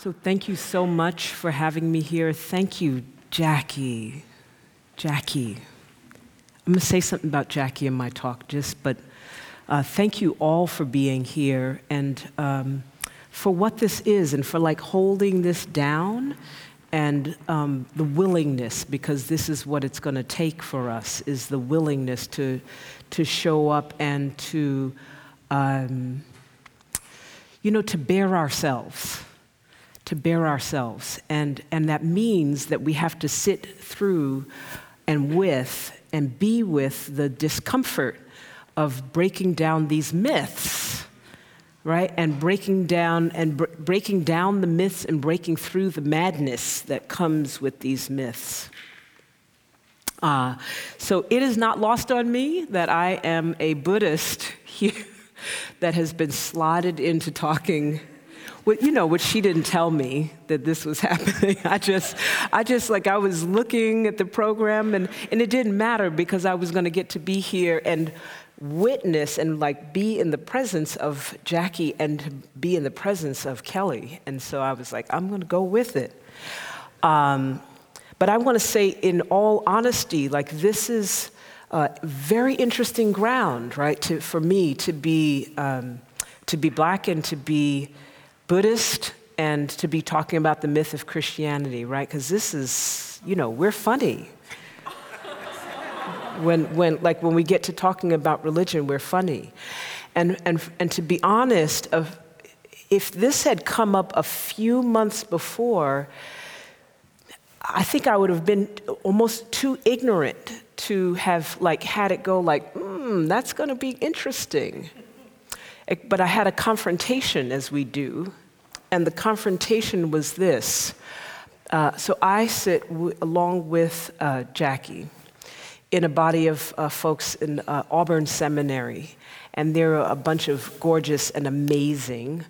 So, thank you so much for having me here. Thank you, Jackie. Jackie. I'm going to say something about Jackie in my talk, just, but uh, thank you all for being here and um, for what this is and for like holding this down and um, the willingness, because this is what it's going to take for us, is the willingness to, to show up and to, um, you know, to bear ourselves, to bear ourselves. And, and that means that we have to sit through and with and be with the discomfort of breaking down these myths right? And breaking down and br- breaking down the myths and breaking through the madness that comes with these myths. Uh, so it is not lost on me that I am a Buddhist here that has been slotted into talking. Well, you know, which she didn't tell me that this was happening. I just, I just like I was looking at the program, and and it didn't matter because I was going to get to be here and witness and like be in the presence of Jackie and be in the presence of Kelly. And so I was like, I'm going to go with it. Um, but I want to say, in all honesty, like this is uh, very interesting ground, right? To, for me to be um, to be black and to be Buddhist and to be talking about the myth of Christianity, right? Because this is, you know, we're funny when, when, like when we get to talking about religion, we're funny. And, and, and to be honest, if this had come up a few months before, I think I would have been almost too ignorant to have like had it go like, hmm, that's going to be interesting. But I had a confrontation, as we do, and the confrontation was this. Uh, so I sit w- along with uh, Jackie in a body of uh, folks in uh, Auburn Seminary, and there are a bunch of gorgeous and amazing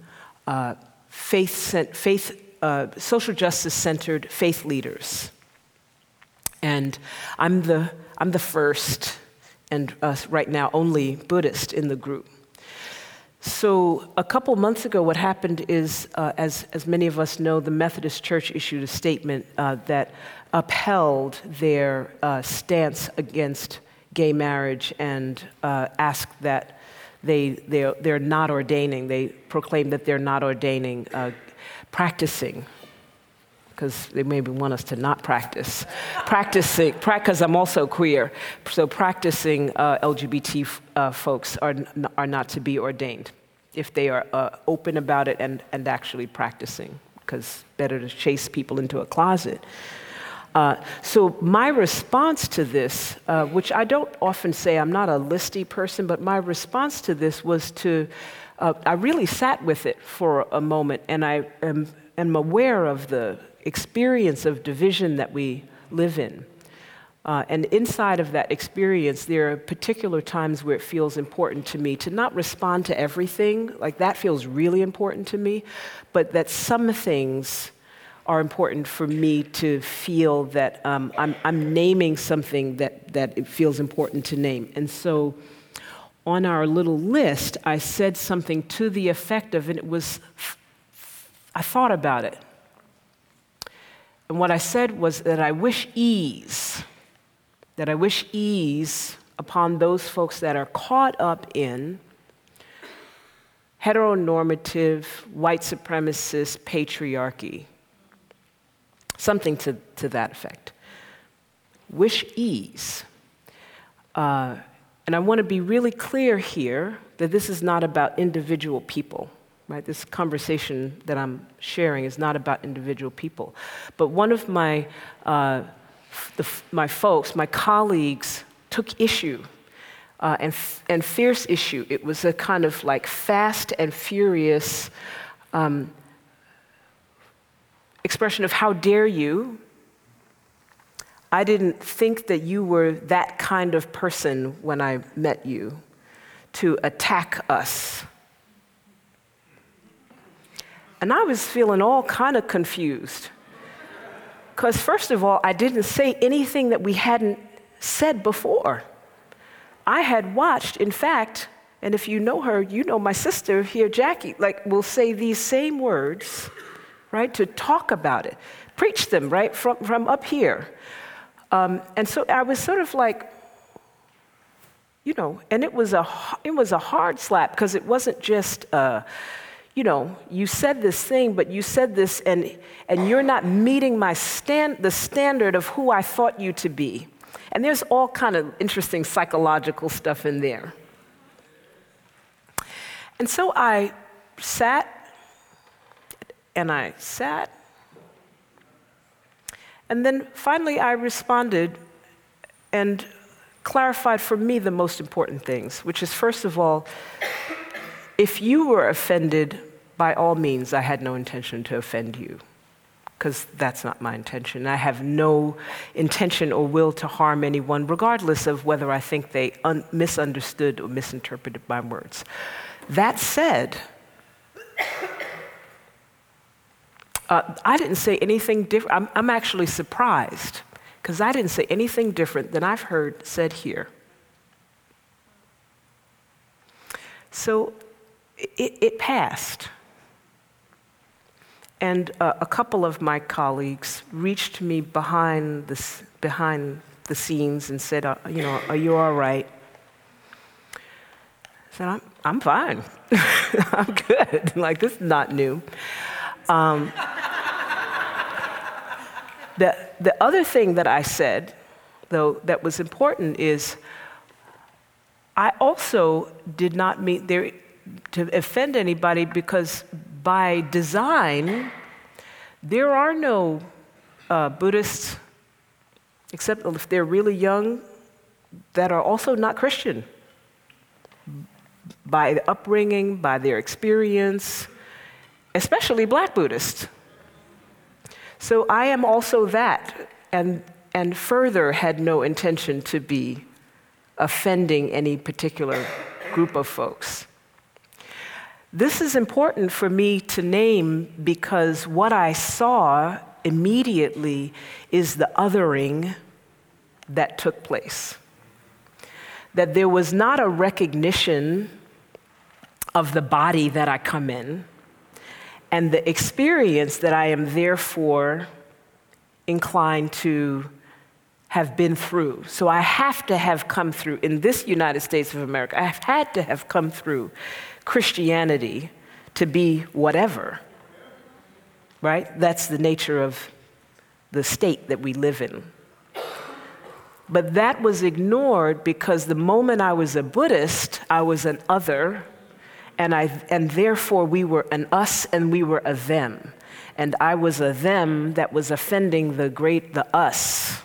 uh, faith, faith uh, social justice centered faith leaders. And I'm the, I'm the first, and right now only Buddhist in the group. So, a couple months ago, what happened is, uh, as, as many of us know, the Methodist Church issued a statement uh, that upheld their uh, stance against gay marriage and uh, asked that they, they're, they're, not ordaining, they proclaim that they're not ordaining, uh, practicing, because they maybe want us to not practice. practicing, because I'm also queer, so practicing uh, LGBT uh, folks are, are not to be ordained. If they are uh, open about it and, and actually practicing, because better to chase people into a closet. Uh, so, my response to this, uh, which I don't often say, I'm not a listy person, but my response to this was to, uh, I really sat with it for a moment, and I am, am aware of the experience of division that we live in. Uh, and inside of that experience, there are particular times where it feels important to me to not respond to everything, like that feels really important to me, but that some things are important for me to feel that um, I'm, I'm naming something that, that it feels important to name. And so on our little list, I said something to the effect of, and it was, I thought about it. And what I said was that I wish ease, that I wish ease upon those folks that are caught up in heteronormative, white supremacist patriarchy something to, to that effect. Wish ease. Uh, and I want to be really clear here that this is not about individual people, right? This conversation that I'm sharing is not about individual people. But one of my, uh, the, my folks, my colleagues, took issue uh, and, and fierce issue. It was a kind of like fast and furious um, expression of how dare you. I didn't think that you were that kind of person when I met you to attack us. And I was feeling all kind of confused. Because, first of all, I didn't say anything that we hadn't said before. I had watched, in fact, and if you know her, you know my sister here, Jackie, like, will say these same words right? To talk about it, preach them, right, from, from up here. Um, and so I was sort of like, you know, and it was a, it was a hard slap because it wasn't just, uh, you know, you said this thing, but you said this and, and you're not meeting my stand, the standard of who I thought you to be. And there's all kind of interesting psychological stuff in there. And so I sat and I sat. And then finally I responded and clarified for me the most important things, which is first of all, if you were offended, by all means, I had no intention to offend you, because that's not my intention. I have no intention or will to harm anyone, regardless of whether I think they un- misunderstood or misinterpreted my words. That said, uh, I didn't say anything different. I'm, I'm actually surprised because I didn't say anything different than I've heard said here. So it, it passed. And uh, a couple of my colleagues reached me behind the, behind the scenes and said, uh, You know, are you all right? I said, I'm, I'm fine. I'm good. like, this is not new. Um, the, the other thing that I said, though, that was important is I also did not mean there to offend anybody because by design, there are no uh, Buddhists, except if they're really young, that are also not Christian. By upbringing, by their experience, especially black Buddhists. So I am also that, and, and further had no intention to be offending any particular group of folks. This is important for me to name because what I saw immediately is the othering that took place. That there was not a recognition of the body that I come in and the experience that I am therefore inclined to have been through. So I have to have come through, in this United States of America, I have had to have come through Christianity to be whatever, right? That's the nature of the state that we live in. But that was ignored because the moment I was a Buddhist, I was an other and, I, and therefore we were an us and we were a them. And I was a them that was offending the great, the us.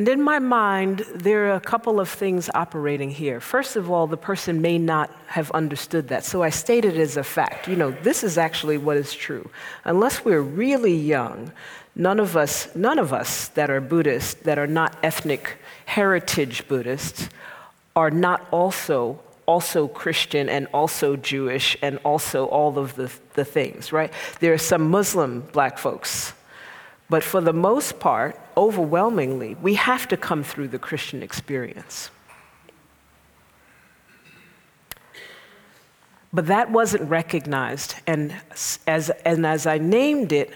And in my mind, there are a couple of things operating here. First of all, the person may not have understood that. So I state it as a fact. You know, this is actually what is true. Unless we're really young, none of us, none of us that are Buddhists, that are not ethnic heritage Buddhists, are not also also Christian and also Jewish and also all of the, the things, right? There are some Muslim black folks. But for the most part, overwhelmingly, we have to come through the Christian experience. But that wasn't recognized. And as, and as I named it,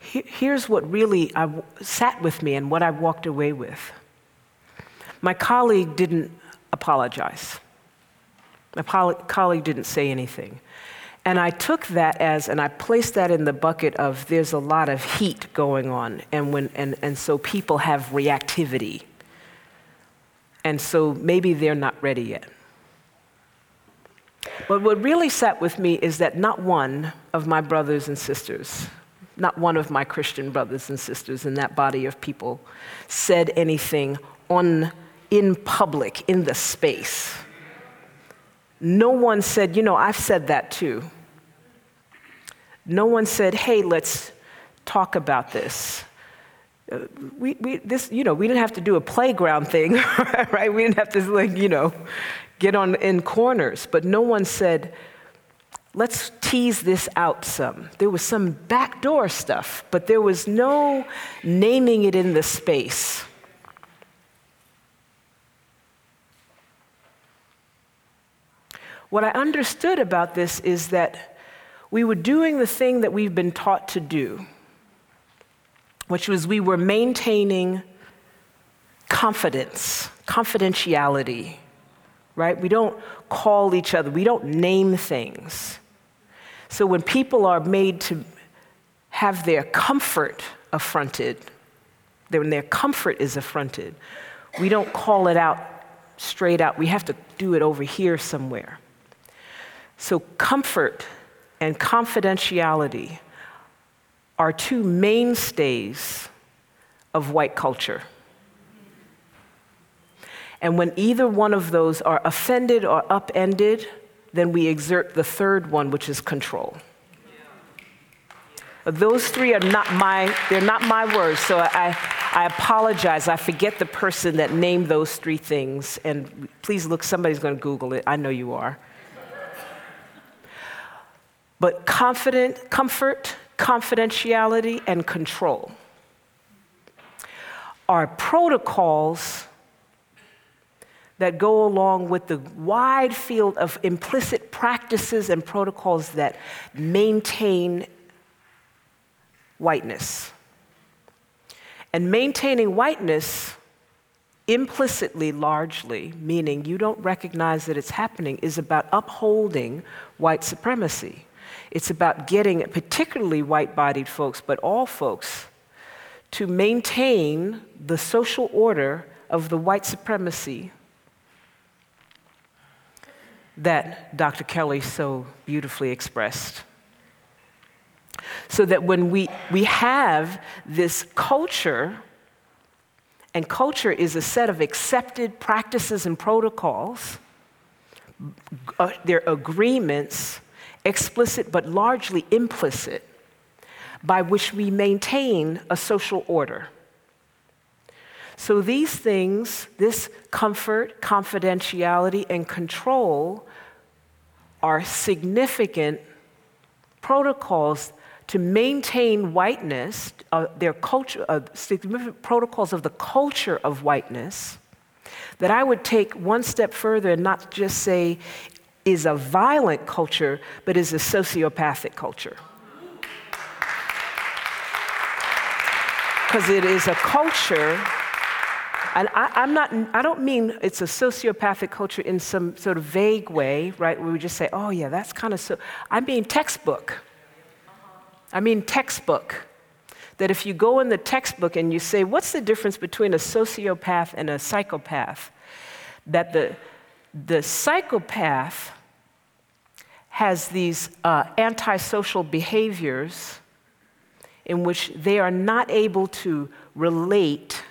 here's what really I, sat with me and what I walked away with. My colleague didn't apologize. My colleague didn't say anything. And I took that as, and I placed that in the bucket of there's a lot of heat going on, and, when, and, and so people have reactivity. And so maybe they're not ready yet. But what really sat with me is that not one of my brothers and sisters, not one of my Christian brothers and sisters in that body of people said anything on in public, in the space. No one said, you know, I've said that too. No one said, hey, let's talk about this. Uh, we, we, this, you know, we didn't have to do a playground thing, right? We didn't have to, like, you know, get on in corners. But no one said, let's tease this out some. There was some backdoor stuff, but there was no naming it in the space. what I understood about this is that we were doing the thing that we've been taught to do, which was we were maintaining confidence, confidentiality, right? We don't call each other, we don't name things. So when people are made to have their comfort affronted, when their comfort is affronted, we don't call it out straight out. We have to do it over here somewhere. So, comfort and confidentiality are two mainstays of white culture. And when either one of those are offended or upended, then we exert the third one, which is control. Those three are not my, they're not my words, so I, I apologize. I forget the person that named those three things. And please look, somebody's to Google it. I know you are. But confident, comfort, confidentiality, and control are protocols that go along with the wide field of implicit practices and protocols that maintain whiteness. And maintaining whiteness implicitly, largely, meaning you don't recognize that it's happening, is about upholding white supremacy. It's about getting, particularly white bodied folks, but all folks, to maintain the social order of the white supremacy that Dr. Kelly so beautifully expressed. So that when we, we have this culture, and culture is a set of accepted practices and protocols, uh, they're agreements, explicit but largely implicit, by which we maintain a social order. So these things, this comfort, confidentiality, and control, are significant protocols to maintain whiteness, uh, their culture, uh, significant protocols of the culture of whiteness, that I would take one step further and not just say is a violent culture, but is a sociopathic culture. Because it is a culture and I, am not, I don't mean it's a sociopathic culture in some sort of vague way, right, where we just say, oh, yeah, that's kind of so. I mean textbook. I mean textbook. That if you go in the textbook and you say, what's the difference between a sociopath and a psychopath? That the, the psychopath has these uh, antisocial behaviors in which they are not able to relate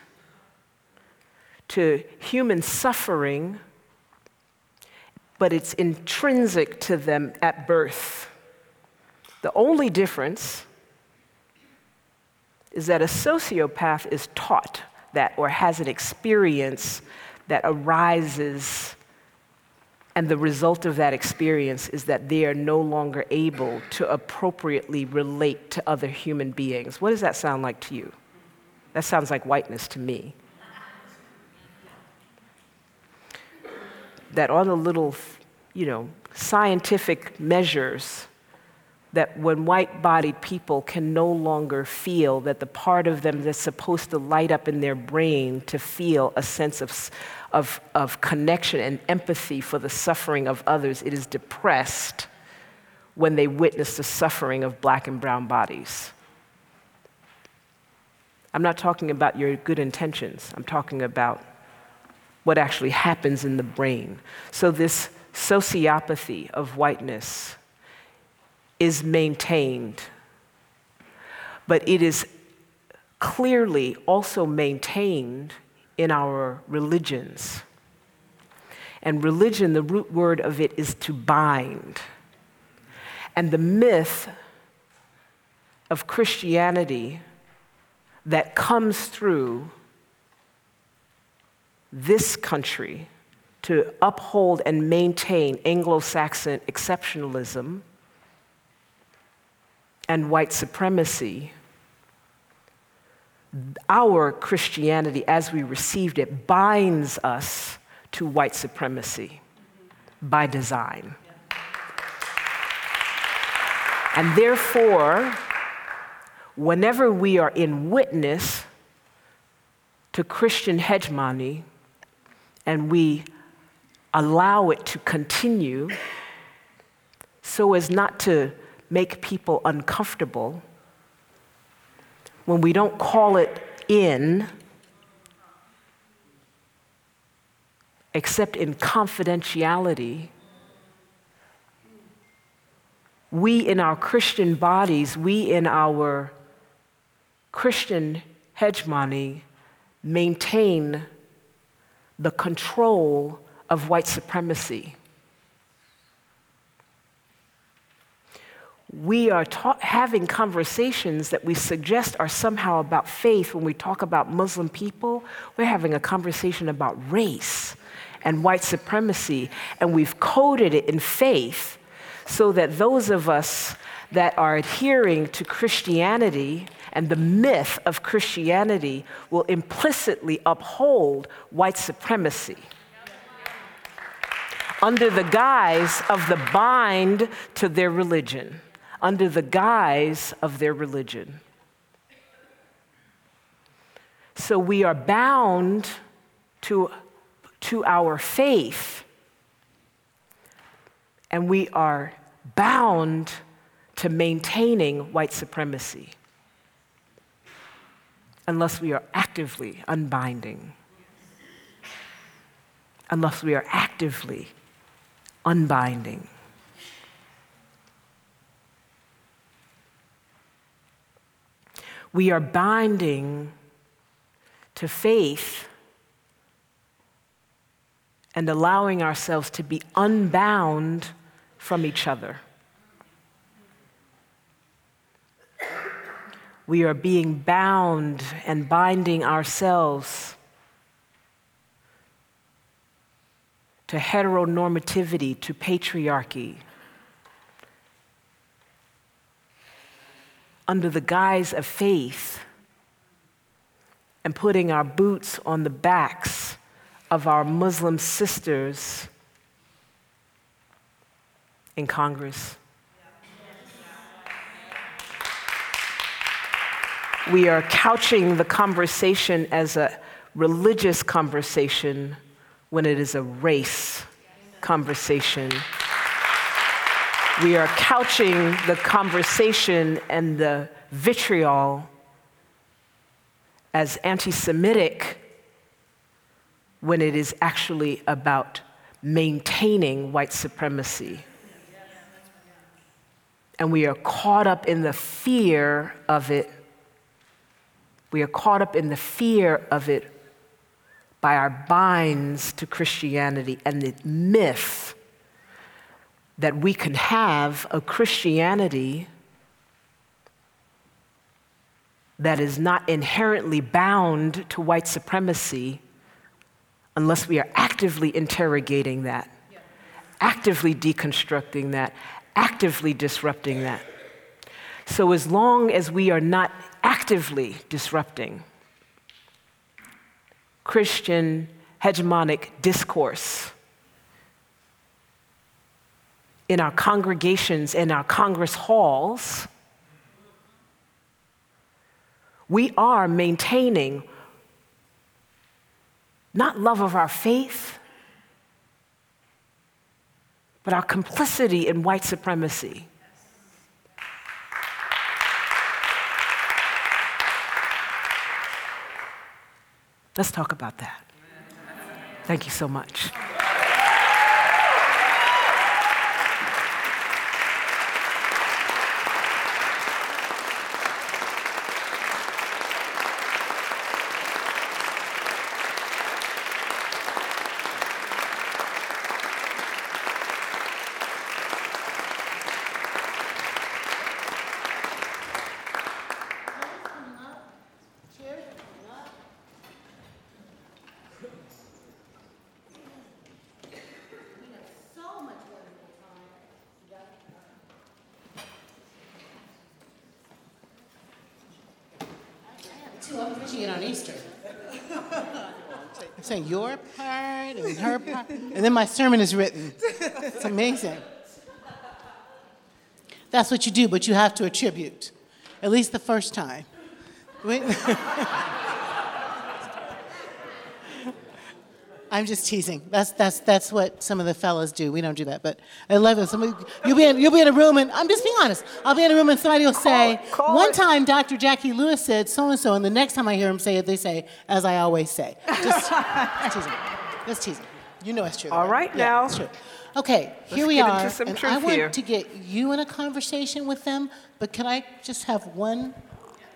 to human suffering, but it's intrinsic to them at birth. The only difference is that a sociopath is taught that or has an experience that arises, and the result of that experience is that they are no longer able to appropriately relate to other human beings. What does that sound like to you? That sounds like whiteness to me. that all the little, you know, scientific measures that when white bodied people can no longer feel that the part of them that's supposed to light up in their brain to feel a sense of, of, of connection and empathy for the suffering of others, it is depressed when they witness the suffering of black and brown bodies. I'm not talking about your good intentions, I'm talking about what actually happens in the brain. So, this sociopathy of whiteness is maintained, but it is clearly also maintained in our religions. And religion, the root word of it is to bind. And the myth of Christianity that comes through this country to uphold and maintain Anglo Saxon exceptionalism and white supremacy, our Christianity, as we received it, binds us to white supremacy by design. And therefore, whenever we are in witness to Christian hegemony and we allow it to continue so as not to make people uncomfortable, when we don't call it in, except in confidentiality, we in our Christian bodies, we in our Christian hegemony maintain the control of white supremacy. We are ta- having conversations that we suggest are somehow about faith when we talk about Muslim people. We're having a conversation about race and white supremacy, and we've coded it in faith so that those of us that are adhering to Christianity and the myth of Christianity will implicitly uphold white supremacy under the guise of the bind to their religion, under the guise of their religion. So we are bound to, to our faith, and we are bound to maintaining white supremacy unless we are actively unbinding, unless we are actively unbinding. We are binding to faith and allowing ourselves to be unbound from each other. We are being bound and binding ourselves to heteronormativity, to patriarchy, under the guise of faith, and putting our boots on the backs of our Muslim sisters in Congress. We are couching the conversation as a religious conversation when it is a race conversation. We are couching the conversation and the vitriol as anti Semitic when it is actually about maintaining white supremacy. And we are caught up in the fear of it. We are caught up in the fear of it by our binds to Christianity and the myth that we can have a Christianity that is not inherently bound to white supremacy unless we are actively interrogating that, actively deconstructing that, actively disrupting that. So, as long as we are not actively disrupting, Christian hegemonic discourse in our congregations, in our Congress halls, we are maintaining not love of our faith, but our complicity in white supremacy. Let's talk about that. Thank you so much. saying your part and her part, and then my sermon is written. It's amazing. That's what you do, but you have to attribute, at least the first time. I'm just teasing. That's, that's, that's what some of the fellas do. We don't do that, but I love it. Somebody, you'll, be in, you'll be in a room, and I'm just being honest. I'll be in a room, and somebody will say, call One it." time Dr. Jackie Lewis said so and so, and the next time I hear him say it, they say, As I always say. Just, just teasing. Just teasing. You know it's true. All right, Yeah, now. it's true. Okay, here we get are. into some and I want here. to get you in a conversation with them, but can I just have one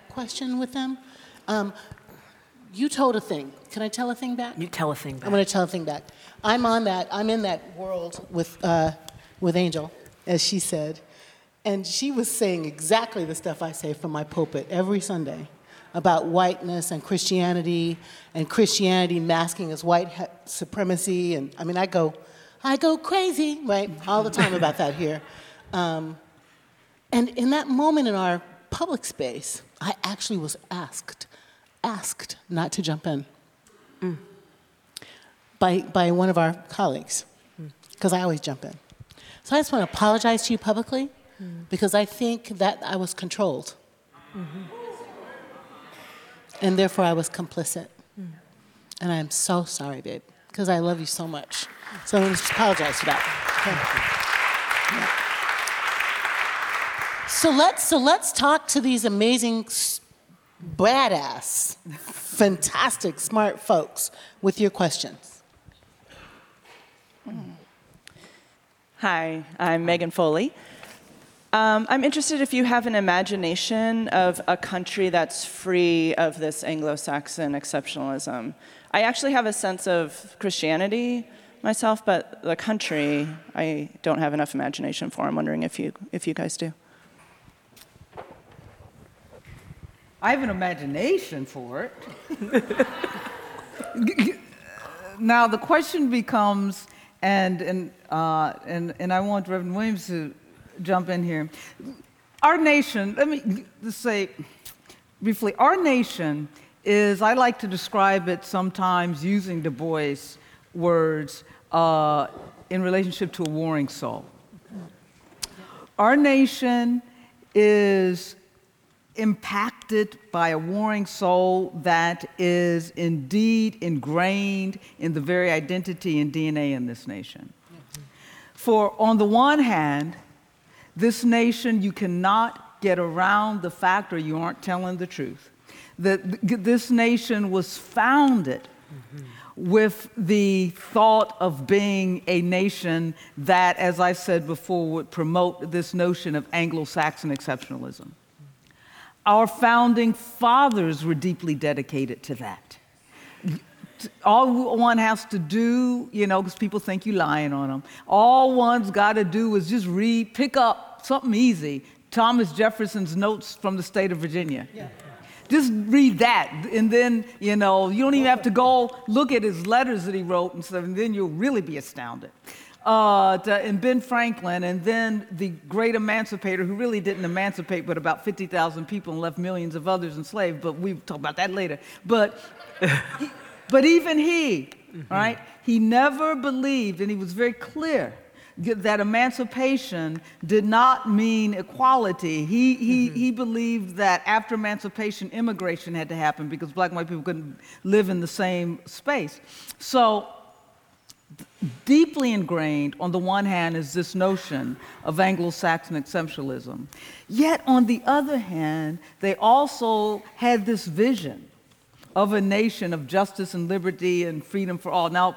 question with them? Um, you told a thing. Can I tell a thing back? You tell a thing back. I'm going to tell a thing back. I'm on that. I'm in that world with uh, with Angel, as she said, and she was saying exactly the stuff I say from my pulpit every Sunday about whiteness and Christianity, and Christianity masking as white supremacy. And I mean, I go, I go crazy, right, all the time about that here. Um, and in that moment in our public space, I actually was asked, asked not to jump in mm. by, by one of our colleagues, mm. because I always jump in. So I just want to apologize to you publicly, mm. because I think that I was controlled. Mm-hmm. And therefore I was complicit. And I'm so sorry, babe, because I love you so much. So I want to just apologize for that. okay? So let's, so let's talk to these amazing, badass, fantastic, smart folks with your questions. Hi, I'm Megan Foley. Um, I'm interested if you have an imagination of a country that's free of this Anglo Saxon exceptionalism. I actually have a sense of Christianity myself, but the country I don't have enough imagination for. I'm wondering if you, if you guys do. I have an imagination for it. now the question becomes, and and uh, and and I want Reverend Williams to jump in here. Our nation, let me just say briefly, our nation is. I like to describe it sometimes using Du Bois words uh, in relationship to a warring soul. Our nation is impacted by a warring soul that is indeed ingrained in the very identity and DNA in this nation. For on the one hand, this nation, you cannot get around the fact or you aren't telling the truth. That this nation was founded with the thought of being a nation that, as I said before, would promote this notion of Anglo Saxon exceptionalism. Our founding fathers were deeply dedicated to that. All one has to do, you know, because people think you're lying on them, all one's got to do is just read, pick up something easy Thomas Jefferson's notes from the state of Virginia. Just read that, and then, you know, you don't even have to go look at his letters that he wrote and stuff, and then you'll really be astounded. Uh, to, and Ben Franklin, and then the great emancipator who really didn't emancipate but about 50,000 people and left millions of others enslaved, but we'll talk about that later. But, but even he, right, he never believed, and he was very clear that emancipation did not mean equality. He, he, mm-hmm. he believed that after emancipation, immigration had to happen because black and white people couldn't live in the same space. So, deeply ingrained, on the one hand, is this notion of Anglo Saxon exceptionalism. Yet, on the other hand, they also had this vision of a nation of justice and liberty and freedom for all. Now,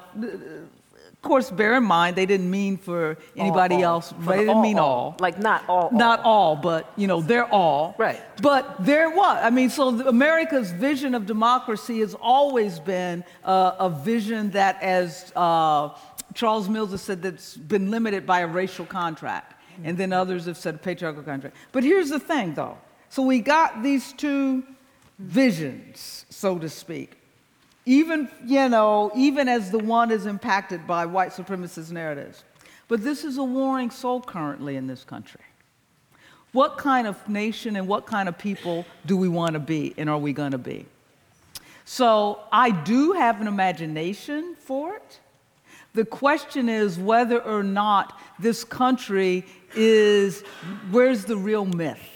of course, bear in mind, they didn't mean for anybody all. else. For they didn't all, mean all. Like not all. Not all, but you know, they're all. Right. But they're what? I mean, so the- America's vision of democracy has always been uh, a vision that, as uh, Charles Mills has said, that's been limited by a racial contract, and then others have said a patriarchal contract. But here's the thing, though. So we got these two visions, so to speak. Even, you know, even as the one is impacted by white supremacist narratives. But this is a warring soul currently in this country. What kind of nation and what kind of people do we want to be and are we going to be? So I do have an imagination for it. The question is whether or not this country is where's the real myth?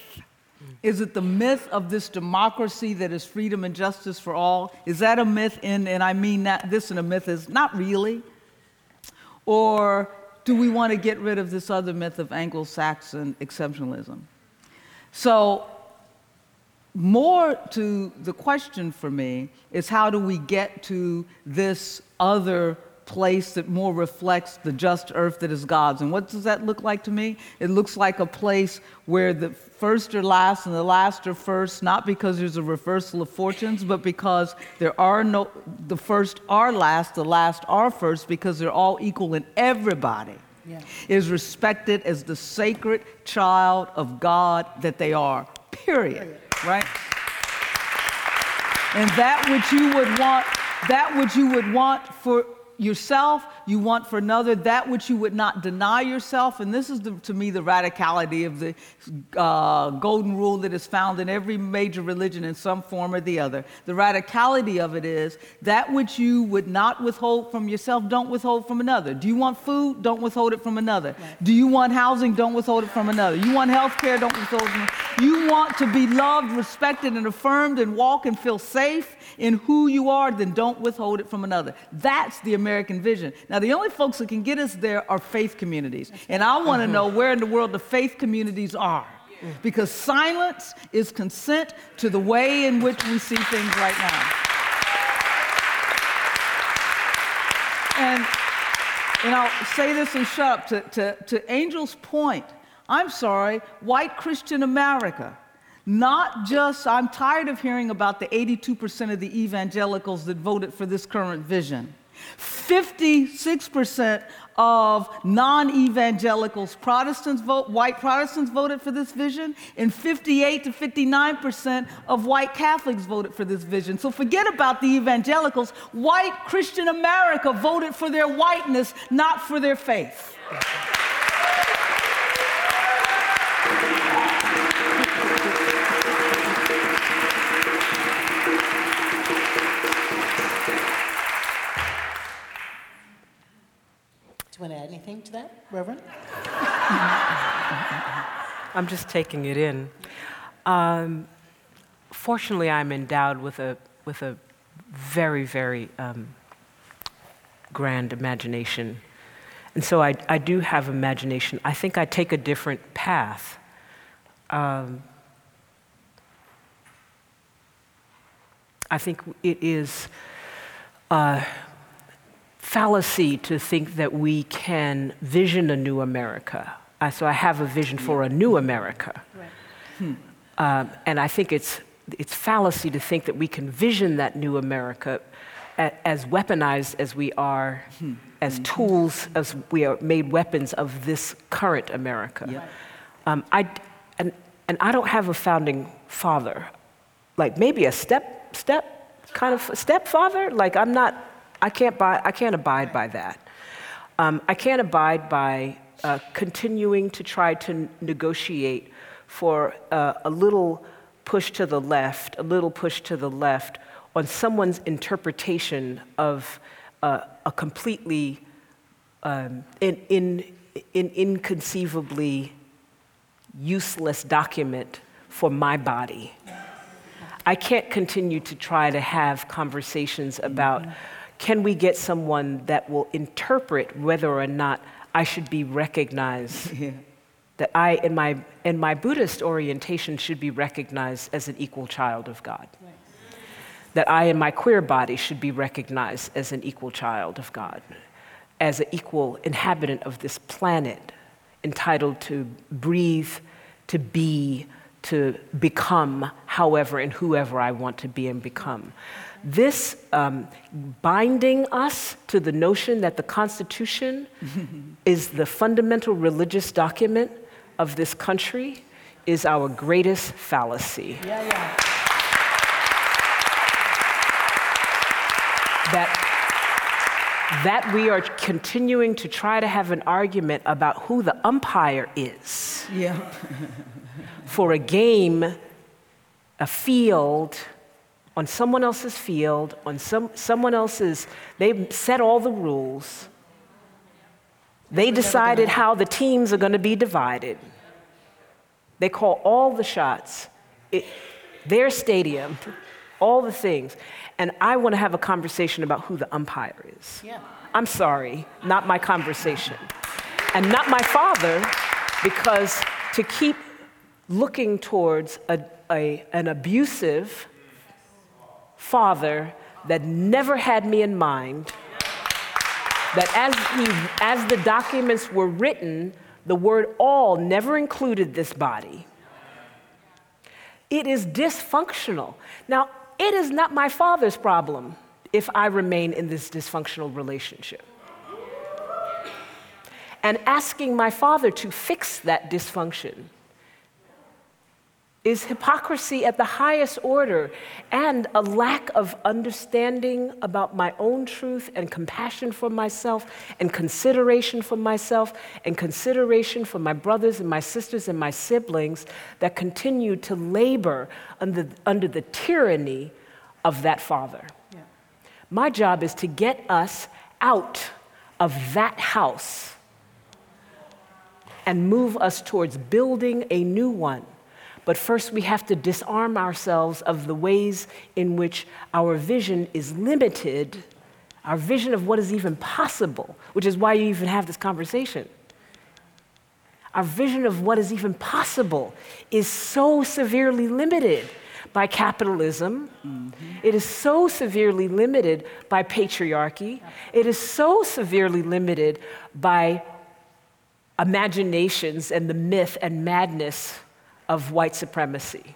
Is it the myth of this democracy that is freedom and justice for all? Is that a myth? In, and I mean that this and a myth is not really. Or do we want to get rid of this other myth of Anglo Saxon exceptionalism? So, more to the question for me is how do we get to this other place that more reflects the just earth that is God's. And what does that look like to me? It looks like a place where the first are last and the last are first, not because there's a reversal of fortunes, but because there are no, the first are last, the last are first, because they're all equal and everybody yeah. is respected as the sacred child of God that they are, period. period. Right? And that which you would want, that which you would want for yourself, you want for another that which you would not deny yourself. And this is, the, to me, the radicality of the uh, golden rule that is found in every major religion in some form or the other. The radicality of it is that which you would not withhold from yourself, don't withhold from another. Do you want food? Don't withhold it from another. Right. Do you want housing? Don't withhold it from another. You want health care? Don't withhold it from another. You want to be loved, respected, and affirmed and walk and feel safe in who you are, then don't withhold it from another. That's the American vision. Now, the only folks that can get us there are faith communities. And I want to know where in the world the faith communities are. Because silence is consent to the way in which we see things right now. And, and I'll say this and shut up. To, to, to Angel's point, I'm sorry, white Christian America not just, I'm tired of hearing about the 82% of the evangelicals that voted for this current vision. 56% of non evangelicals, Protestants vote, white Protestants voted for this vision, and 58 to 59% of white Catholics voted for this vision. So forget about the evangelicals. White Christian America voted for their whiteness, not for their faith. You want to add anything to that, Reverend? I'm just taking it in. Um, fortunately, I'm endowed with a, with a very, very um, grand imagination. And so I, I do have imagination. I think I take a different path. Um, I think it is uh, fallacy to think that we can vision a new America. Uh, so I have a vision for a new America. Right. Hmm. Um, and I think it's, it's fallacy to think that we can vision that new America as weaponized as we are, hmm. as tools, as we are made weapons of this current America. Yep. Um, I, and, and I don't have a founding father, like maybe a step, step kind of stepfather. Like I'm not I can't, buy, I can't abide by that. Um, I can't abide by uh, continuing to try to negotiate for uh, a little push to the left, a little push to the left on someone's interpretation of uh, a completely um, in, in, in inconceivably useless document for my body. I can't continue to try to have conversations about. Mm-hmm can we get someone that will interpret whether or not I should be recognized? Yeah. That I, in my, in my Buddhist orientation, should be recognized as an equal child of God. Right. That I, in my queer body, should be recognized as an equal child of God, as an equal inhabitant of this planet, entitled to breathe, to be, to become however and whoever I want to be and become. This um, binding us to the notion that the Constitution is the fundamental religious document of this country is our greatest fallacy. Yeah, yeah. That that we are continuing to try to have an argument about who the umpire is. Yeah. for a game, a field, on someone else's field, on some, someone else's, they set all the rules. They decided how the teams are going to be divided. They call all the shots, it, their stadium, all the things. And I want to have a conversation about who the umpire is. Yeah. I'm sorry, not my conversation. And not my father, because to keep looking towards a, a, an abusive father that never had me in mind, that as, he, as the documents were written, the word all never included this body. It is dysfunctional. Now, it is not my father's problem if I remain in this dysfunctional relationship. And asking my father to fix that dysfunction is hypocrisy at the highest order and a lack of understanding about my own truth and compassion for myself and consideration for myself and consideration for my brothers and my sisters and my siblings that continue to labor under, under the tyranny of that father. Yeah. My job is to get us out of that house and move us towards building a new one but first, we have to disarm ourselves of the ways in which our vision is limited, our vision of what is even possible, which is why you even have this conversation. Our vision of what is even possible is so severely limited by capitalism. Mm-hmm. It is so severely limited by patriarchy. It is so severely limited by imaginations and the myth and madness of white supremacy.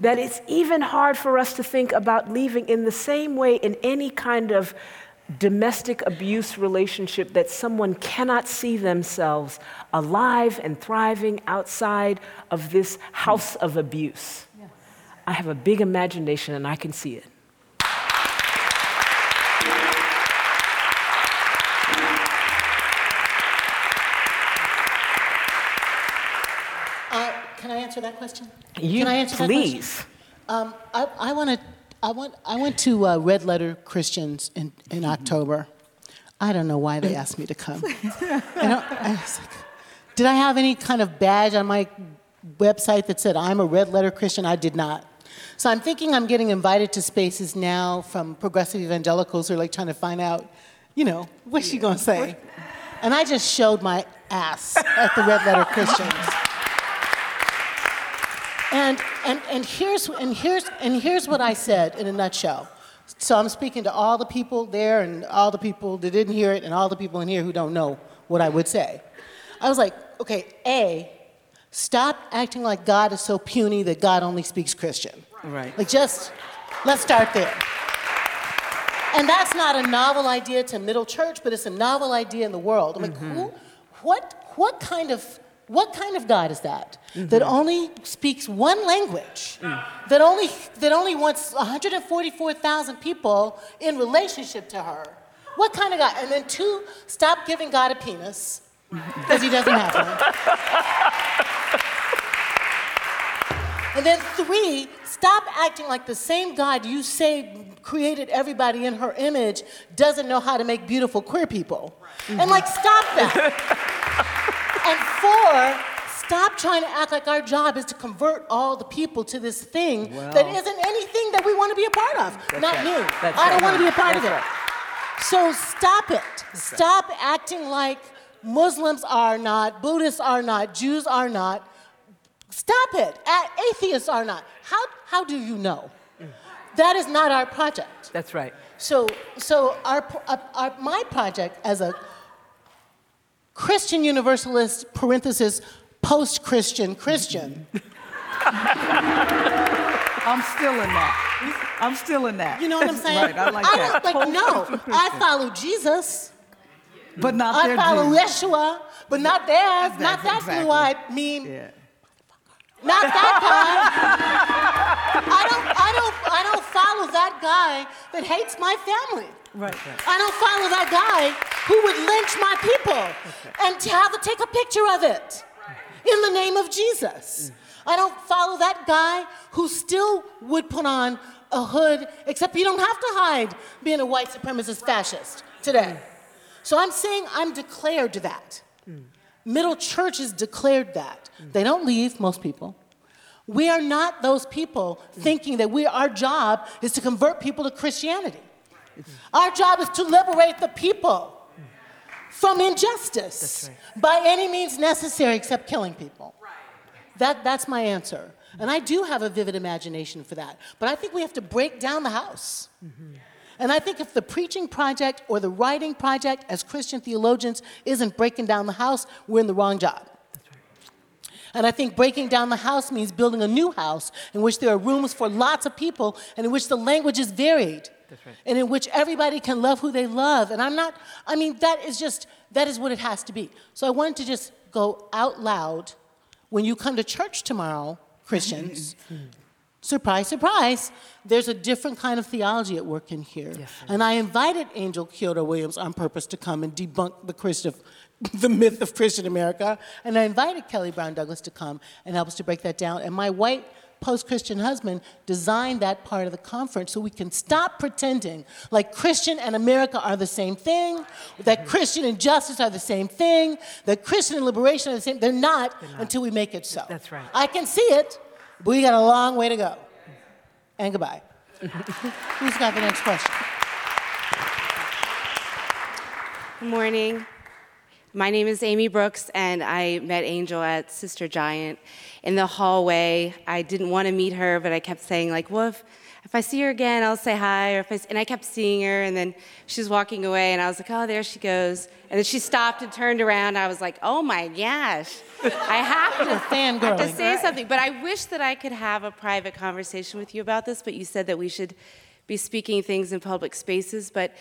That it's even hard for us to think about leaving in the same way in any kind of domestic abuse relationship that someone cannot see themselves alive and thriving outside of this house of abuse. Yes. I have a big imagination and I can see it. Answer that question? You, Can I answer please. that question? Um, I, I, wanna, I, went, I went to uh, Red Letter Christians in, in October. I don't know why they asked me to come. I I like, did I have any kind of badge on my website that said I'm a Red Letter Christian? I did not. So I'm thinking I'm getting invited to spaces now from progressive evangelicals who are like trying to find out, you know, what's she gonna say? And I just showed my ass at the Red Letter Christians. And, and, and, here's, and, here's, and here's what I said in a nutshell. So I'm speaking to all the people there and all the people that didn't hear it and all the people in here who don't know what I would say. I was like, okay, A, stop acting like God is so puny that God only speaks Christian. Right. Like just, let's start there. And that's not a novel idea to middle church, but it's a novel idea in the world. I'm like, mm-hmm. who, what, what kind of what kind of God is that? Mm-hmm. That only speaks one language, mm. that, only, that only wants 144,000 people in relationship to her. What kind of God? And then two, stop giving God a penis, because he doesn't have one. and then three, stop acting like the same God you say created everybody in her image doesn't know how to make beautiful queer people. Mm-hmm. And like, stop that. And four, stop trying to act like our job is to convert all the people to this thing well, that isn't anything that we want to be a part of. Not right. me. That's I don't right. want to be a part that's of it. Right. So stop it. That's stop acting like Muslims are not, Buddhists are not, Jews are not. Stop it. Atheists are not. How, how do you know? That is not our project. That's right. So, so our, our, our my project as a Christian Universalist, parenthesis, post Christian Christian. I'm still in that. I'm still in that. You know what I'm saying? right, I like I that. Like, no, I follow Jesus. But not I follow Jesus. Yeshua, but not theirs. Not that exactly. blue-eyed mean. Yeah. Not that guy. I don't, I don't, I don't follow that guy that hates my family. Right, right. I don't follow that guy who would lynch my people okay. and have to take a picture of it in the name of Jesus. Mm. I don't follow that guy who still would put on a hood, except you don't have to hide being a white supremacist fascist today. Mm. So I'm saying I'm declared that. Mm. Middle Church has declared that. They don't leave, most people. We are not those people thinking that we, our job is to convert people to Christianity. Our job is to liberate the people from injustice by any means necessary except killing people. That, that's my answer. And I do have a vivid imagination for that. But I think we have to break down the house. And I think if the preaching project or the writing project as Christian theologians isn't breaking down the house, we're in the wrong job. And I think breaking down the house means building a new house in which there are rooms for lots of people and in which the language is varied. Right. And in which everybody can love who they love. And I'm not, I mean, that is just, that is what it has to be. So I wanted to just go out loud when you come to church tomorrow, Christians, surprise, surprise, there's a different kind of theology at work in here. Yes, and I invited Angel Kyodo Williams on purpose to come and debunk the Christian the myth of Christian America. And I invited Kelly Brown Douglas to come and help us to break that down. And my white post Christian husband designed that part of the conference so we can stop pretending like Christian and America are the same thing, that mm-hmm. Christian and justice are the same thing, that Christian and liberation are the same. They're not, They're not. until we make it so. That's right. I can see it, but we got a long way to go. And goodbye. Who's got the next question? Good morning. My name is Amy Brooks, and I met Angel at Sister Giant in the hallway. I didn't want to meet her, but I kept saying, like, well, if, if I see her again, I'll say hi. Or if I, and I kept seeing her, and then she was walking away, and I was like, oh, there she goes. And then she stopped and turned around. I was like, oh my gosh, I have to, have to say something. But I wish that I could have a private conversation with you about this, but you said that we should be speaking things in public spaces. But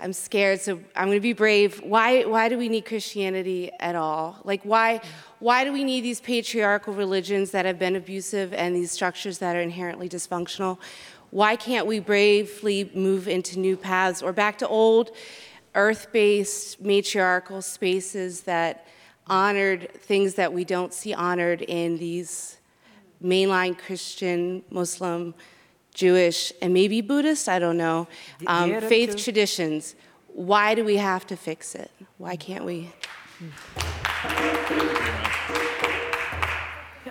I'm scared, so I'm going to be brave. Why, why do we need Christianity at all? Like, why, why do we need these patriarchal religions that have been abusive and these structures that are inherently dysfunctional? Why can't we bravely move into new paths or back to old earth based matriarchal spaces that honored things that we don't see honored in these mainline Christian, Muslim, Jewish, and maybe Buddhist, I don't know, um, faith too. traditions. Why do we have to fix it? Why can't we?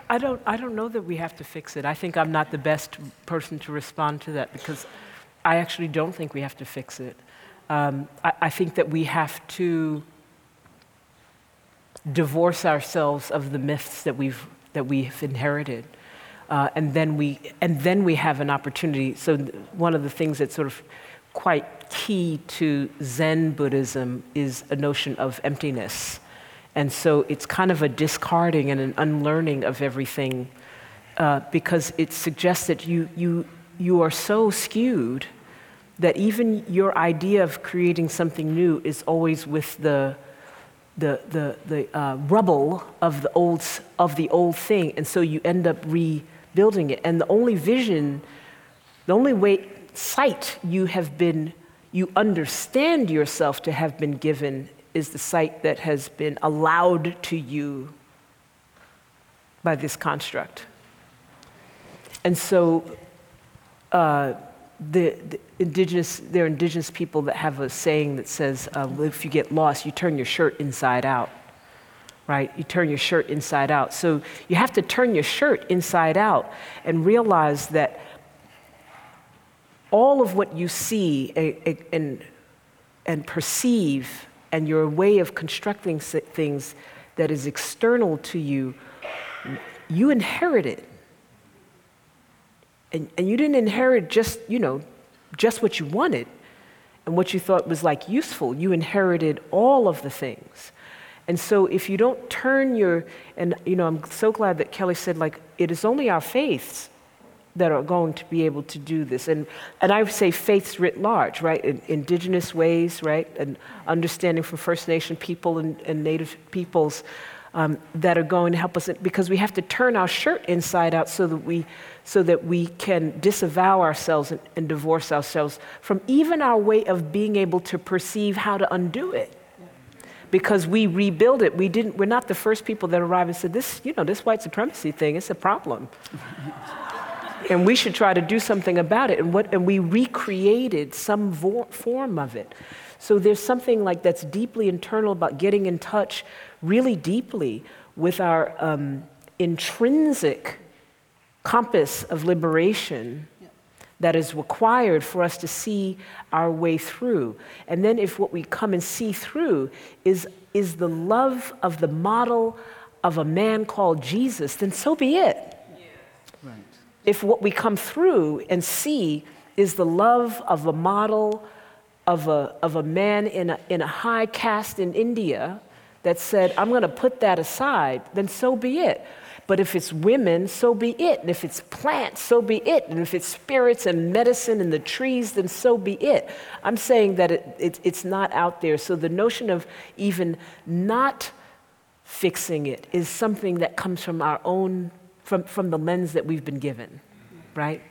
I don't, I don't know that we have to fix it. I think I'm not the best person to respond to that because I actually don't think we have to fix it. Um, I, I think that we have to divorce ourselves of the myths that we've, that we've inherited. Uh, and then we and then we have an opportunity. So one of the things that's sort of quite key to Zen Buddhism is a notion of emptiness, and so it's kind of a discarding and an unlearning of everything, uh, because it suggests that you you you are so skewed that even your idea of creating something new is always with the the, the, the uh, rubble of the, old, of the old thing, and so you end up re, building it. And the only vision, the only way, sight you have been, you understand yourself to have been given is the sight that has been allowed to you by this construct. And so, uh, the, the, indigenous, there are indigenous people that have a saying that says, uh, if you get lost, you turn your shirt inside out right? You turn your shirt inside out. So you have to turn your shirt inside out and realize that all of what you see and, and perceive and your way of constructing things that is external to you, you inherit it. And, and you didn't inherit just, you know, just what you wanted and what you thought was like useful. You inherited all of the things. And so if you don't turn your, and you know, I'm so glad that Kelly said, like, it is only our faiths that are going to be able to do this. And, and I would say faiths writ large, right? In, indigenous ways, right? And understanding from First Nation people and, and Native peoples um, that are going to help us because we have to turn our shirt inside out so that we, so that we can disavow ourselves and, and divorce ourselves from even our way of being able to perceive how to undo it because we rebuild it. We didn't, we're not the first people that arrived and said, this, you know, this white supremacy thing, it's a problem. and we should try to do something about it. And, what, and we recreated some vo- form of it. So there's something like that's deeply internal about getting in touch really deeply with our um, intrinsic compass of liberation that is required for us to see our way through. And then, if what we come and see through is, is the love of the model of a man called Jesus, then so be it. Right. If what we come through and see is the love of a model of a, of a man in a, in a high caste in India that said, I'm going to put that aside, then so be it. But if it's women, so be it. And if it's plants, so be it. And if it's spirits and medicine and the trees, then so be it. I'm saying that it, it, it's not out there. So the notion of even not fixing it is something that comes from our own, from, from the lens that we've been given, right?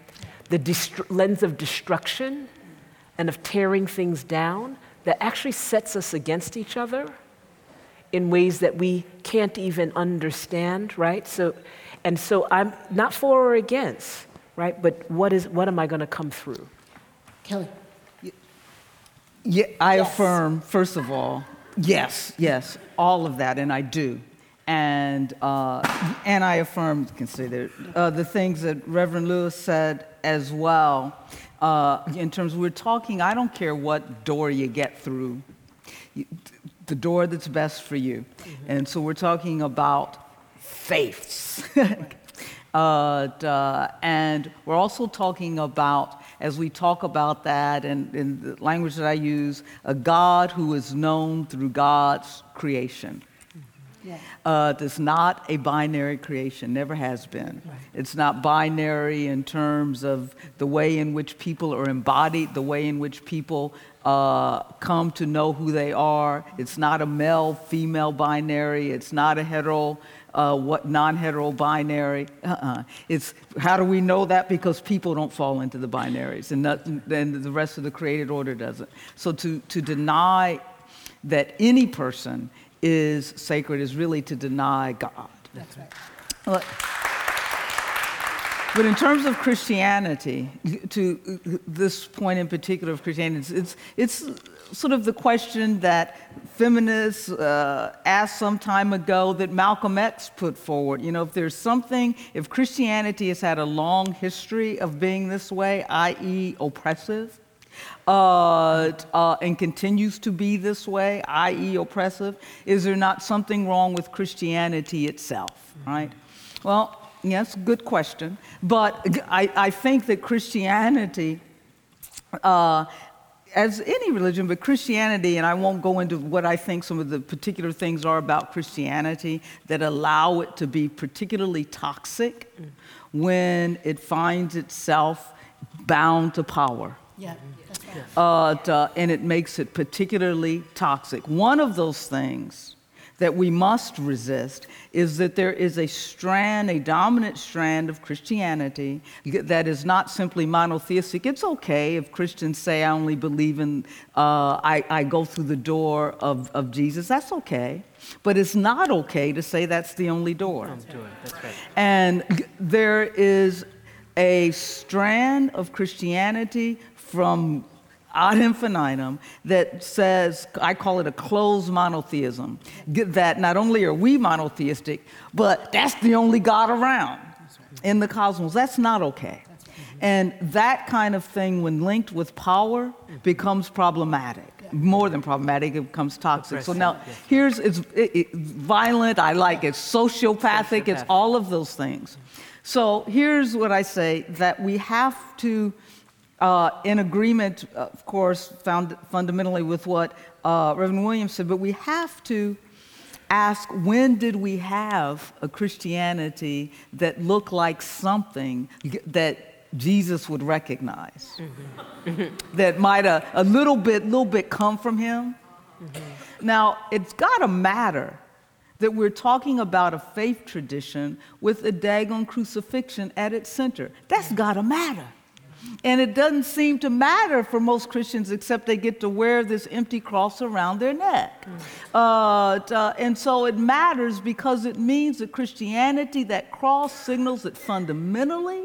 The dest- lens of destruction and of tearing things down that actually sets us against each other in ways that we can't even understand, right? So, and so I'm not for or against, right? But what is what am I going to come through? Kelly. Yeah, I Yes. affirm, first of all, yes, yes, all of that, and I do. And, uh, and I affirm, you can say that, uh, the things that Reverend Lewis said as well. Uh, in terms, we're talking, I don't care what door you get through, you- the door that's best for you. And so we're talking about faiths. Uh, duh, and we're also talking about, as we talk about that, and in the language that I use, a God who is known through God's creation. Yeah. Uh, it's not a binary creation, never has been. It's not binary in terms of the way in which people are embodied, the way in which people uh, come to know who they are. It's not a male female binary, it's not a hetero. Uh, what non-hetero binary? Uh-uh. It's how do we know that? Because people don't fall into the binaries, and then the rest of the created order doesn't. So to to deny that any person is sacred is really to deny God. That's right. But, but in terms of Christianity, to this point in particular of Christianity, it's, it's, it's sort of the question that feminists uh, asked some time ago that Malcolm X put forward. You know, if there's something, if Christianity has had a long history of being this way, i.e., oppressive, uh, uh, and continues to be this way, i.e., oppressive, is there not something wrong with Christianity itself, right? Well, yes, good question. But I, I think that Christianity, uh, as any religion, but Christianity, and I won't go into what I think some of the particular things are about Christianity that allow it to be particularly toxic when it finds itself bound to power Yeah. That's right. uh, to- and it makes it particularly toxic. One of those things that we must resist is that there is a strand, a dominant strand of Christianity that is not simply monotheistic. It's okay if Christians say, I only believe in, uh, I, I go through the door of, of Jesus. That's okay. But it's not okay to say that's the only door. That's right. And there is a strand of Christianity from ad infinitum that says, I call it a closed monotheism, that not only are we monotheistic, but that's the only God around in the cosmos. That's not okay. And that kind of thing, when linked with power, becomes problematic. More than problematic, it becomes toxic. So now, here's it's it, it, violent. I like it. Sociopathic. It's all of those things. So here's what I say: that we have to, uh, in agreement, of course, found fundamentally with what uh, Reverend Williams said, but we have to ask when did we have a Christianity that looked like something that Jesus would recognize, that might a, a little bit, little bit come from him. Now, it's got to matter that we're talking about a faith tradition with a daggone crucifixion at its center. That's got to matter. And it doesn't seem to matter for most Christians except they get to wear this empty cross around their neck. Uh, t- uh, and so it matters because it means that Christianity, that cross signals that fundamentally,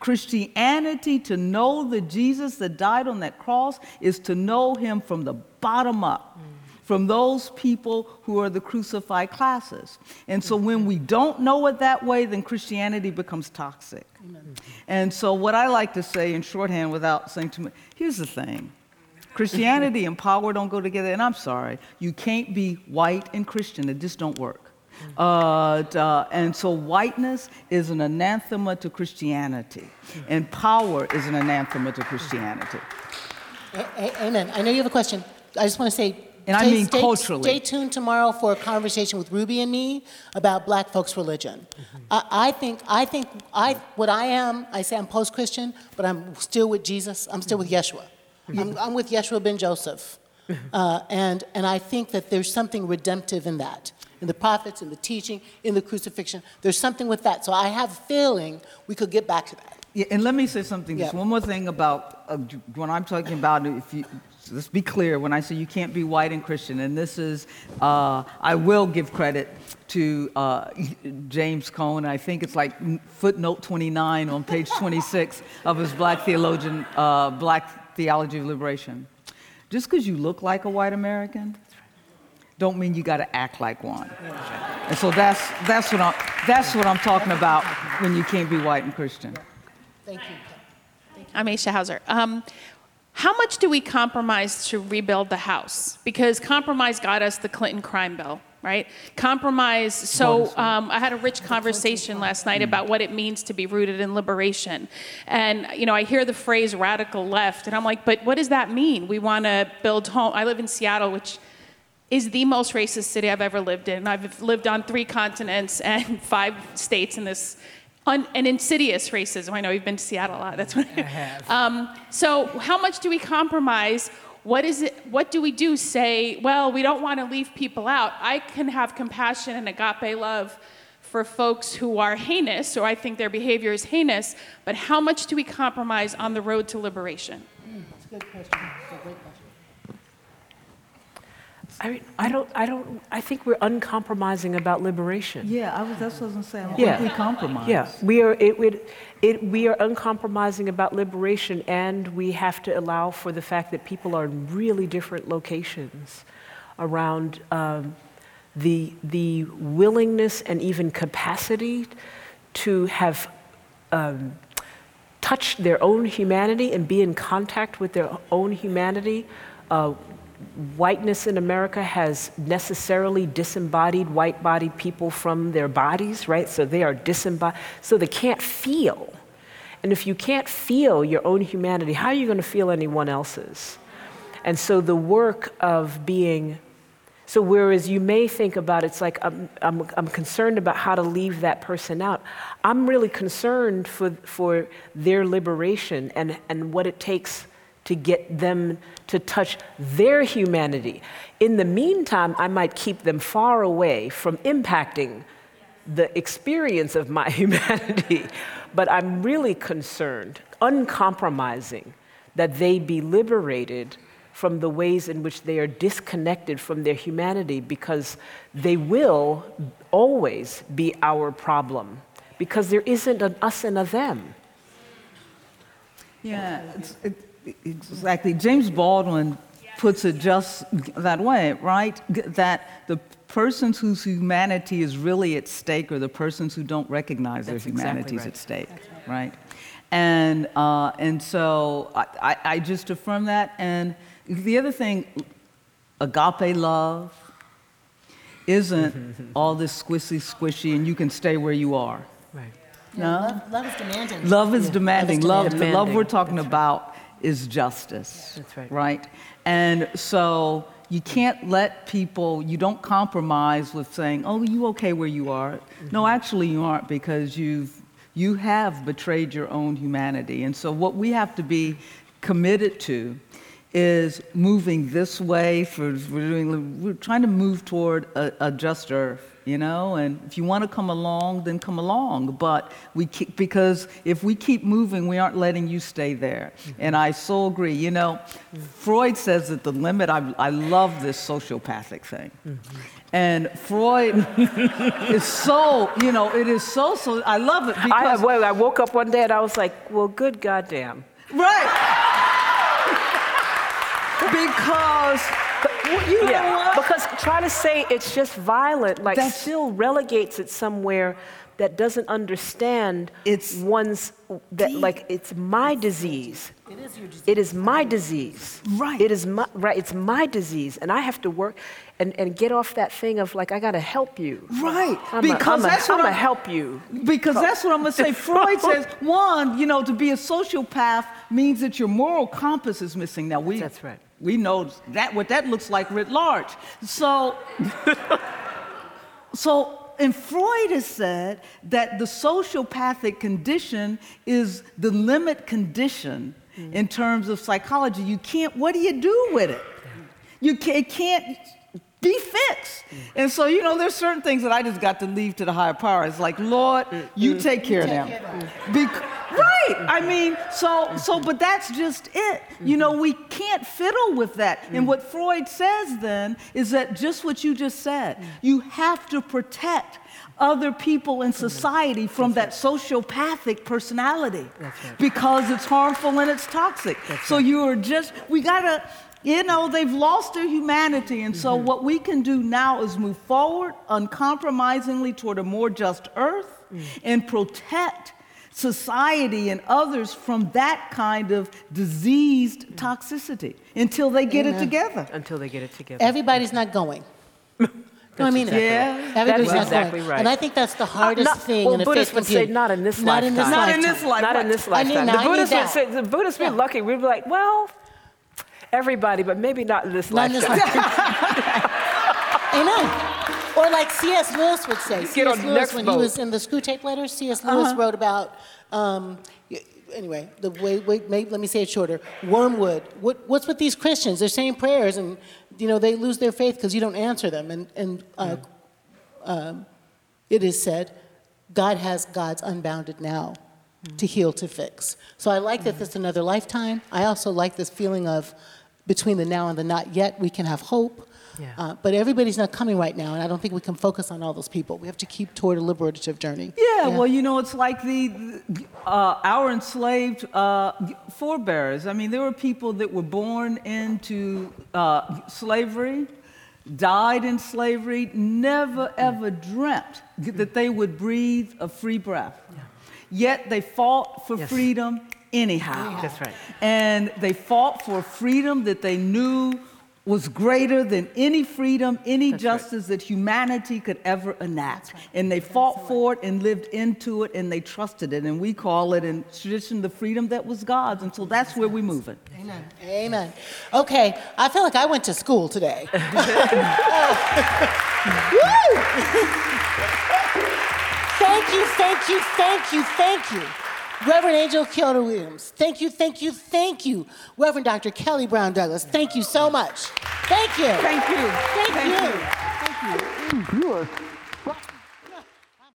Christianity, to know the Jesus that died on that cross, is to know him from the bottom up from those people who are the crucified classes. And so when we don't know it that way, then Christianity becomes toxic. Amen. And so what I like to say in shorthand without saying too much, here's the thing. Christianity and power don't go together, and I'm sorry, you can't be white and Christian. It just don't work. Uh, uh, and so whiteness is an anathema to Christianity, and power is an anathema to Christianity. A- a- amen. I know you have a question. I just want to say and I stay, mean stay, culturally. Stay tuned tomorrow for a conversation with Ruby and me about Black folks' religion. Mm-hmm. I, I, think, I think, I, what I am, I say I'm post-Christian, but I'm still with Jesus. I'm still with Yeshua. Mm-hmm. I'm, I'm, with Yeshua ben Joseph, uh, and and I think that there's something redemptive in that. In the prophets, in the teaching, in the crucifixion, there's something with that. So I have a feeling we could get back to that. Yeah, and let me say something. Just Yeah. one more thing about uh, when I'm talking about if you. Let's be clear when I say you can't be white and Christian, and this is, uh, I will give credit to uh, James Cone. I think it's like footnote 29 on page 26 of his Black Theologian, uh, Black Theology of Liberation. Just because you look like a white American, don't mean you got to act like one. And so that's that's what I'm that's what I'm talking about when you can't be white and Christian. Thank you. I'm Aisha Hauser. Um, how much do we compromise to rebuild the house? Because compromise got us the Clinton crime bill, right? Compromise. So um, I had a rich conversation last night about what it means to be rooted in liberation, and you know I hear the phrase radical left, and I'm like, but what does that mean? We want to build home. I live in Seattle, which is the most racist city I've ever lived in. I've lived on three continents and five states in this un- and insidious racism. I know you've been to Seattle a lot. That's what I have. Um, so, how much do we compromise? What is it? What do we do? Say, well, we don't want to leave people out. I can have compassion and agape love for folks who are heinous, or I think their behavior is heinous. But how much do we compromise on the road to liberation? That's a good question. That's a great question. I mean, I don't, I don't, I think we're uncompromising about liberation. Yeah, I was, that's what I was going to say. Yeah. we compromise. Yeah, we are, it, would- it, we are uncompromising about liberation, and we have to allow for the fact that people are in really different locations around um, the, the willingness and even capacity to have um, touched their own humanity and be in contact with their own humanity. Uh, whiteness in America has necessarily disembodied white bodied people from their bodies, right? So they are disembodied, so they can't feel. And if you can't feel your own humanity, how are you going to feel anyone else's? And so the work of being, so whereas you may think about it's like I'm, I'm, I'm concerned about how to leave that person out, I'm really concerned for, for their liberation and, and what it takes to get them to touch their humanity. In the meantime, I might keep them far away from impacting the experience of my humanity, but I'm really concerned, uncompromising, that they be liberated from the ways in which they are disconnected from their humanity because they will always be our problem because there isn't an us and a them. Yeah, it's, it, exactly. James Baldwin puts it just that way, right? That the persons whose humanity is really at stake are the persons who don't recognize That's their humanity is right. at stake, right? And, uh, and so I, I, I just affirm that. And the other thing, agape love isn't all this squishy, squishy, and you can stay where you are. Right. No? Love, love is demanding. Love is demanding. Love, demanding. the love we're talking about is justice. That's right. Right? And so you can't let people, you don't compromise with saying, oh, you okay where you are. Mm-hmm. No, actually, you aren't because you've, you have betrayed your own humanity. And so what we have to be committed to is moving this way for we're doing we're trying to move toward a, a just earth you know, and if you want to come along, then come along. But we keep, because if we keep moving, we aren't letting you stay there. Mm-hmm. And I so agree. You know, Freud says that the limit, I, I love this sociopathic thing. Mm-hmm. And Freud is so, you know, it is so, so, I love it I, because. well, I woke up one day and I was like, well, good goddamn. Right. because well, you know what? because try to say it's just violent, like That's- still relegates it somewhere that doesn't understand It's one's that like it's my disease. It is your disease. It is my disease. Right. It is my right. It's my disease, and I have to work and, and get off that thing of like I got to help you. Right, I'm because a, I'm that's a, what I'm I'm- gonna help you. Because that's what I'm going to say. Freud says, one, you know, to be a sociopath means that your moral compass is missing. Now, we, That's right. We know that what that looks like writ large. So, so, and Freud has said that the sociopathic condition is the limit condition in terms of psychology. You can't, what do you do with it? You can't, be fixed. And so, you know, there's certain things that I just got to leave to the higher power. It's like, Lord, mm, mm, you mm. take care of them. Bec- right. I mean, so, so, but that's just it. You know, we can't fiddle with that. And what Freud says then is that just what you just said, you have to protect other people in society from that sociopathic personality because it's harmful and it's toxic. so you are just, we gotta, you know, they've lost their humanity. And so mm-hmm. what we can do now is move forward uncompromisingly toward a more just earth mm. and protect society and others from that kind of diseased mm. toxicity until they get it together. Until they get it together. Everybody's not going. No, I mean it. Yeah. Everybody's That not exactly going. right. And I think that's the uh, hardest not- thing well, in a Buddhists faith would say community. not in this Not in this lifetime. Not in this life. Not in this I need- lifetime. now the I need Buddhists would that. say, the Buddhists Yeah. be lucky. We'd be like, well, everybody, but maybe not in this Not in this lifetime. lifetime. Amen. Or like C.S. Lewis would say. Get C.S. on the Lewis, next when boat. he was in the Screwtape Letters, C.S. Lewis wrote about, um, y- anyway, the way, wait, may, let me say it shorter. Wormwood. What, what's with these Christians? They're saying prayers and, you know, they lose their faith because you don't answer them. And, and uh, um, it is said, God has God's unbounded now to heal, to fix. So I like that this is another lifetime. I also like this feeling of between the now and the not yet, we can have hope. Yeah. Uh, but everybody's not coming right now, and I don't think we can focus on all those people. We have to keep toward a liberative journey. Yeah, well, you know, it's like the uh, our enslaved uh, forebears. I mean, there were people that were born into uh, slavery, died in slavery, never ever dreamt that they would breathe a free breath. Yeah. Yet they fought for Yes. freedom anyhow. Oh. That's right. And they fought for freedom that they knew was greater than any freedom, any That's right. justice that humanity could ever enact. And they fought for it and lived into it and they trusted it. And we call it in tradition the freedom that was God's. And so that's where we're moving. Amen. Amen. Okay, I feel like I went to school today. Thank you, thank you, thank you, thank you. Reverend Angel Kyodo Williams, thank you, thank you, thank you. Reverend Dr. Kelly Brown Douglas, thank you so much. Thank you. Thank you. Thank, Thank you. you. Thank you. You are